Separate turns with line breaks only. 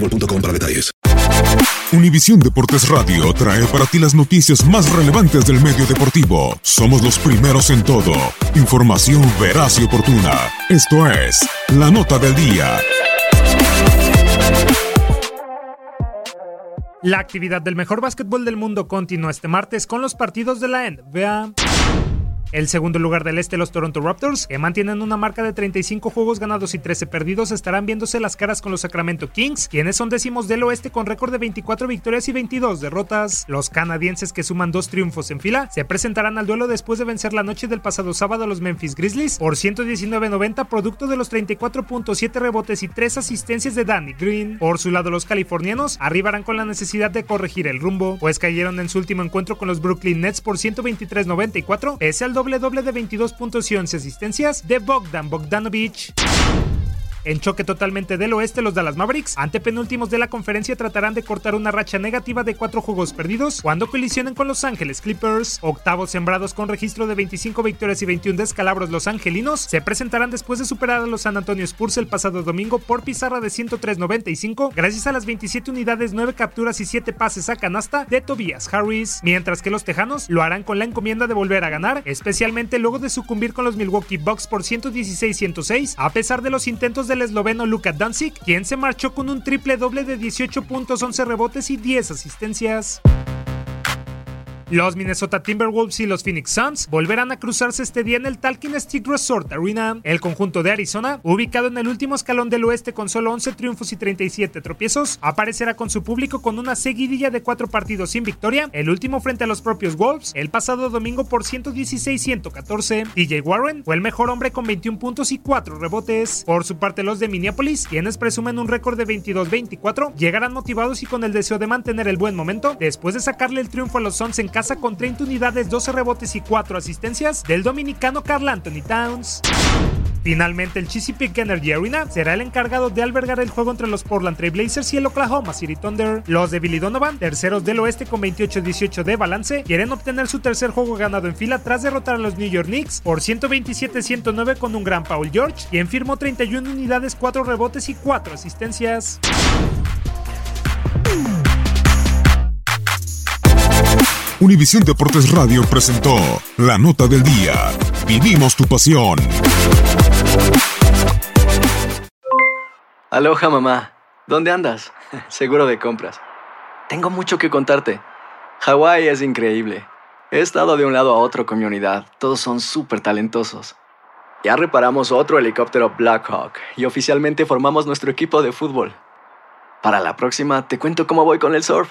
boostmobile.com.
Univisión Deportes Radio trae para ti las noticias más relevantes del medio deportivo. Somos los primeros en todo. Información veraz y oportuna. Esto es La Nota del Día.
La actividad del mejor básquetbol del mundo continúa este martes con los partidos de la NBA. El segundo lugar del este, los Toronto Raptors, que mantienen una marca de 35 juegos ganados y 13 perdidos, estarán viéndose las caras con los Sacramento Kings, quienes son décimos del oeste con récord de 24 victorias y 22 derrotas. Los canadienses, que suman dos triunfos en fila, se presentarán al duelo después de vencer la noche del pasado sábado a los Memphis Grizzlies por 119-90, producto de los 34.7 rebotes y 3 asistencias de Danny Green. Por su lado, los californianos arribarán con la necesidad de corregir el rumbo, pues cayeron en su último encuentro con los Brooklyn Nets por 123-94, pese al doble doble de 22 puntos y 11 asistencias de Bogdan Bogdanovic. En choque totalmente del oeste, los Dallas Mavericks, ante penúltimos de la conferencia, tratarán de cortar una racha negativa de cuatro juegos perdidos cuando colisionen con Los Ángeles Clippers. Octavos sembrados con registro de 25 victorias y 21 descalabros, los angelinos se presentarán después de superar a los San Antonio Spurs el pasado domingo por pizarra de 103-95, gracias a las 27 unidades, 9 capturas y 7 pases a canasta de Tobias Harris, mientras que los tejanos lo harán con la encomienda de volver a ganar, especialmente luego de sucumbir con los Milwaukee Bucks por 116-106, a pesar de los intentos del esloveno Luka Doncic, quien se marchó con un triple doble de 18 puntos, 11 rebotes y 10 asistencias. Los Minnesota Timberwolves y los Phoenix Suns volverán a cruzarse este día en el Talking Stick Resort Arena. El conjunto de Arizona, ubicado en el último escalón del oeste con solo 11 triunfos y 37 tropiezos, aparecerá con su público con una seguidilla de cuatro partidos sin victoria, el último frente a los propios Wolves el pasado domingo por 116-114. DJ Warren fue el mejor hombre con 21 puntos y 4 rebotes. Por su parte, los de Minneapolis, quienes presumen un récord de 22-24, llegarán motivados y con el deseo de mantener el buen momento después de sacarle el triunfo a los Suns en casa con 30 unidades, 12 rebotes y 4 asistencias del dominicano Carl Anthony Towns. Finalmente, el Chesapeake Energy Arena será el encargado de albergar el juego entre los Portland Trail Blazers y el Oklahoma City Thunder. Los de Billy Donovan, terceros del oeste con 28-18 de balance, quieren obtener su tercer juego ganado en fila tras derrotar a los New York Knicks por 127-109 con un gran Paul George, quien firmó 31 unidades, 4 rebotes y 4 asistencias.
Univisión Deportes Radio presentó La Nota del Día. Vivimos tu pasión.
Aloha mamá. ¿Dónde andas? Seguro de compras. Tengo mucho que contarte. Hawái es increíble. He estado de un lado a otro con mi unidad. Todos son súper talentosos. Ya reparamos otro helicóptero Blackhawk y oficialmente formamos nuestro equipo de fútbol. Para la próxima te cuento cómo voy con el surf